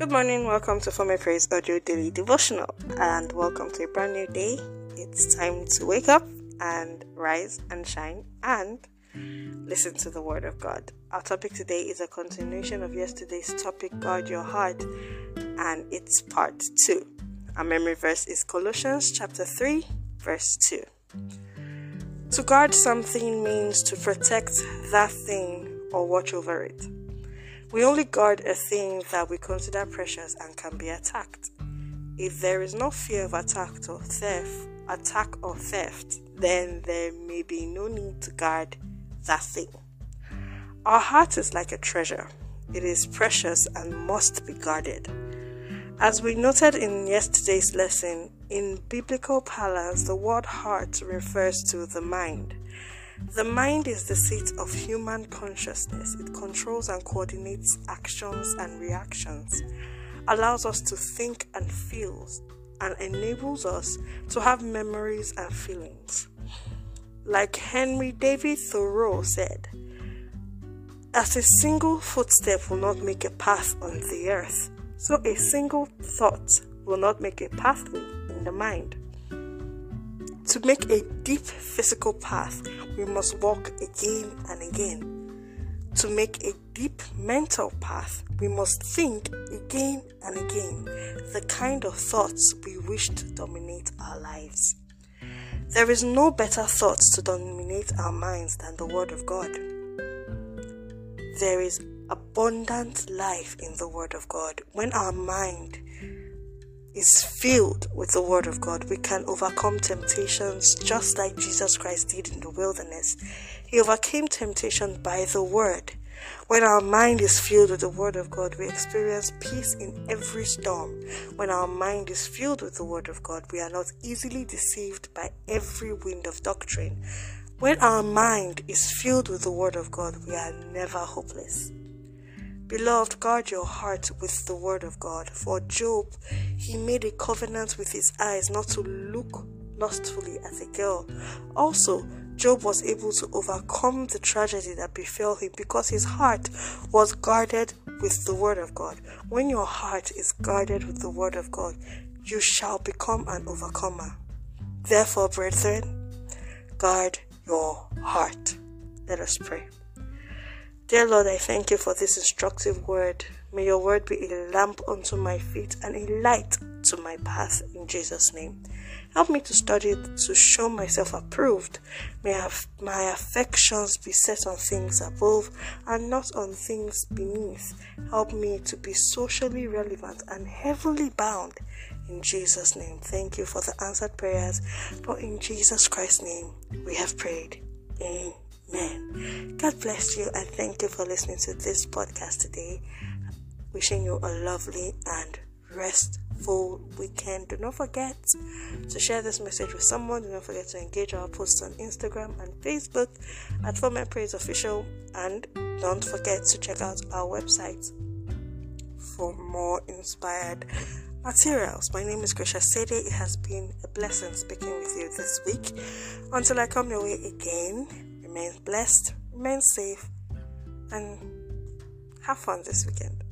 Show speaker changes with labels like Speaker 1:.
Speaker 1: Good morning, welcome to For My Praise Audio Daily Devotional, and welcome to a brand new day. It's time to wake up and rise and shine and listen to the Word of God. Our topic today is a continuation of yesterday's topic, Guard Your Heart, and it's part 2. Our memory verse is Colossians chapter 3, verse 2. To guard something means to protect that thing or watch over it. We only guard a thing that we consider precious and can be attacked. If there is no fear of attack or theft, attack or theft, then there may be no need to guard that thing. Our heart is like a treasure. It is precious and must be guarded. As we noted in yesterday's lesson, in biblical parlance, the word heart refers to the mind. The mind is the seat of human consciousness. It controls and coordinates actions and reactions, allows us to think and feel, and enables us to have memories and feelings. Like Henry David Thoreau said, as a single footstep will not make a path on the earth, so a single thought will not make a pathway in the mind. To make a deep physical path, we must walk again and again. To make a deep mental path, we must think again and again the kind of thoughts we wish to dominate our lives. There is no better thoughts to dominate our minds than the Word of God. There is abundant life in the Word of God. When our mind is filled with the Word of God, we can overcome temptations just like Jesus Christ did in the wilderness. He overcame temptation by the Word. When our mind is filled with the Word of God, we experience peace in every storm. When our mind is filled with the Word of God, we are not easily deceived by every wind of doctrine. When our mind is filled with the Word of God, we are never hopeless. Beloved, guard your heart with the word of God. For Job, he made a covenant with his eyes not to look lustfully at a girl. Also, Job was able to overcome the tragedy that befell him because his heart was guarded with the word of God. When your heart is guarded with the word of God, you shall become an overcomer. Therefore, brethren, guard your heart. Let us pray. Dear Lord, I thank you for this instructive word. May your word be a lamp unto my feet and a light to my path in Jesus' name. Help me to study to show myself approved. May my affections be set on things above and not on things beneath. Help me to be socially relevant and heavenly bound. In Jesus' name, thank you for the answered prayers. For in Jesus Christ's name, we have prayed. Amen. Amen. God bless you and thank you for listening to this podcast today. Wishing you a lovely and restful weekend. Do not forget to share this message with someone. Do not forget to engage our posts on Instagram and Facebook at For My Praise Official. And don't forget to check out our website for more inspired materials. My name is Grisha Sede. It has been a blessing speaking with you this week. Until I come your way again, remain blessed, remain safe, and have fun this weekend.